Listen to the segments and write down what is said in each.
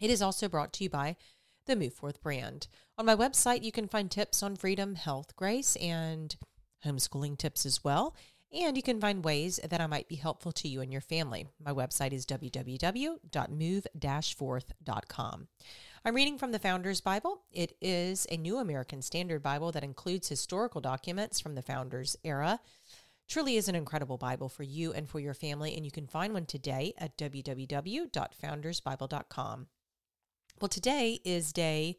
It is also brought to you by the Move Forth brand. On my website, you can find tips on freedom, health, grace, and homeschooling tips as well. And you can find ways that I might be helpful to you and your family. My website is www.move-forth.com. I'm reading from the Founders Bible. It is a New American Standard Bible that includes historical documents from the Founders era. Truly is an incredible Bible for you and for your family, and you can find one today at www.foundersbible.com. Well, today is day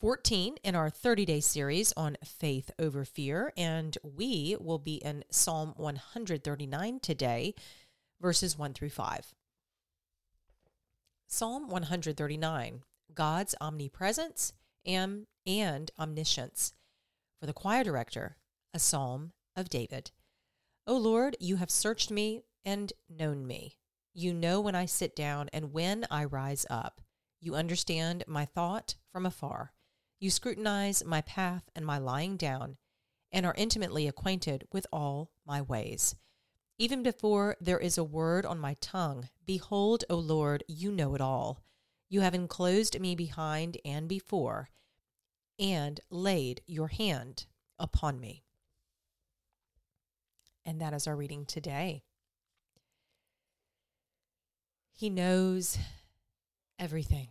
14 in our 30 day series on faith over fear, and we will be in Psalm 139 today, verses 1 through 5. Psalm 139 God's omnipresence and, and omniscience. For the choir director, a psalm of David. O Lord, you have searched me and known me. You know when I sit down and when I rise up. You understand my thought from afar. You scrutinize my path and my lying down, and are intimately acquainted with all my ways. Even before there is a word on my tongue, behold, O Lord, you know it all. You have enclosed me behind and before, and laid your hand upon me. And that is our reading today. He knows everything.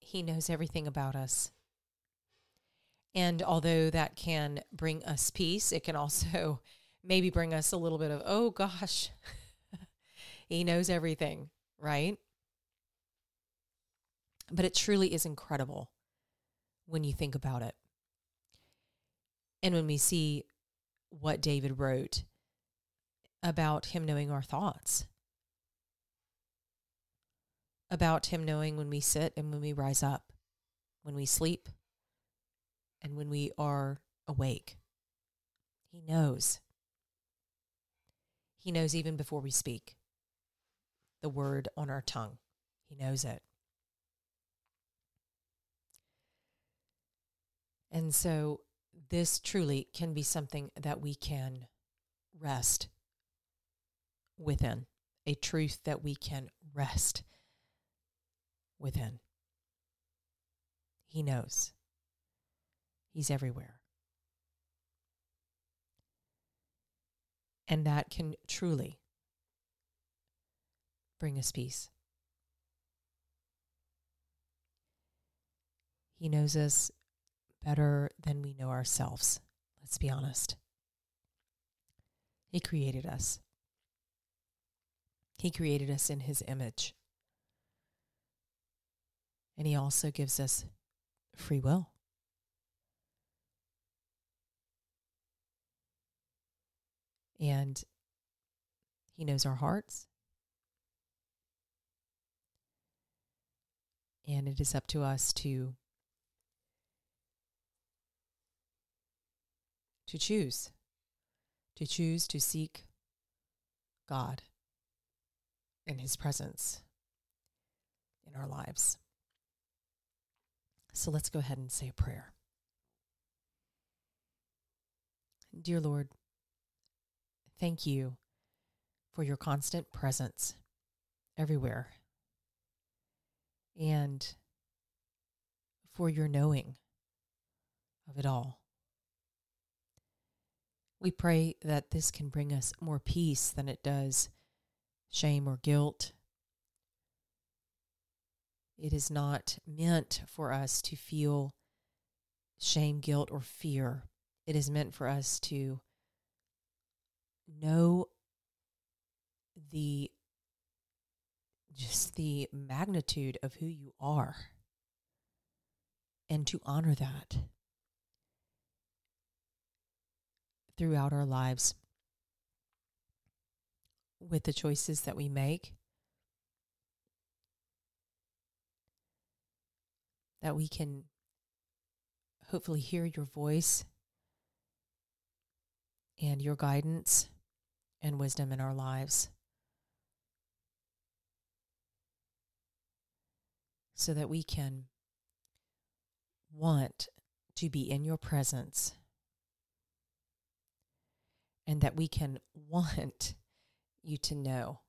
He knows everything about us. And although that can bring us peace, it can also maybe bring us a little bit of, oh gosh, he knows everything, right? But it truly is incredible when you think about it. And when we see what David wrote about him knowing our thoughts about Him knowing when we sit and when we rise up, when we sleep, and when we are awake. He knows. He knows even before we speak the word on our tongue. He knows it. And so, this truly can be something that we can rest within, a truth that we can rest within. He knows. He's everywhere. And that can truly bring us peace. He knows us better than we know ourselves. Let's be honest. He created us. He created us in His image. And He also gives us free will. And He knows our hearts. And it is up to us to to choose to choose to seek God and his presence in our lives. So let's go ahead and say a prayer. Dear Lord, thank you for your constant presence everywhere and for your knowing of it all. We pray that this can bring us more peace than it does shame or guilt it is not meant for us to feel shame, guilt, or fear. It is meant for us to know the just the magnitude of who you are and to honor that throughout our lives with the choices that we make that we can hopefully hear your voice and your guidance and wisdom in our lives. So that we can want to be in your presence and that we can want you to know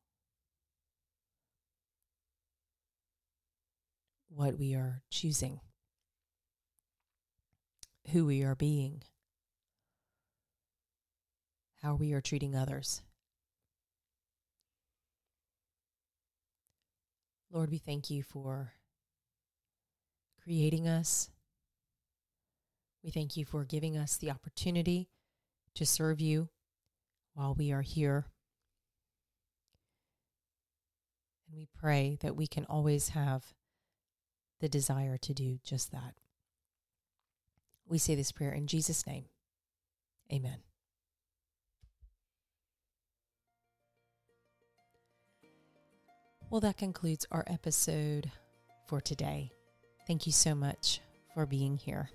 what we are choosing, who we are being, how we are treating others. Lord, we thank you for creating us. We thank you for giving us the opportunity to serve you while we are here. And we pray that we can always have the desire to do just that. We say this prayer in Jesus' name. Amen. Well, that concludes our episode for today. Thank you so much for being here.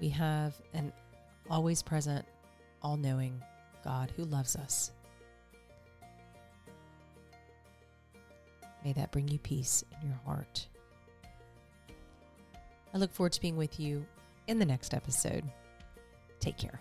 We have an always present, all knowing God who loves us. May that bring you peace in your heart. I look forward to being with you in the next episode. Take care.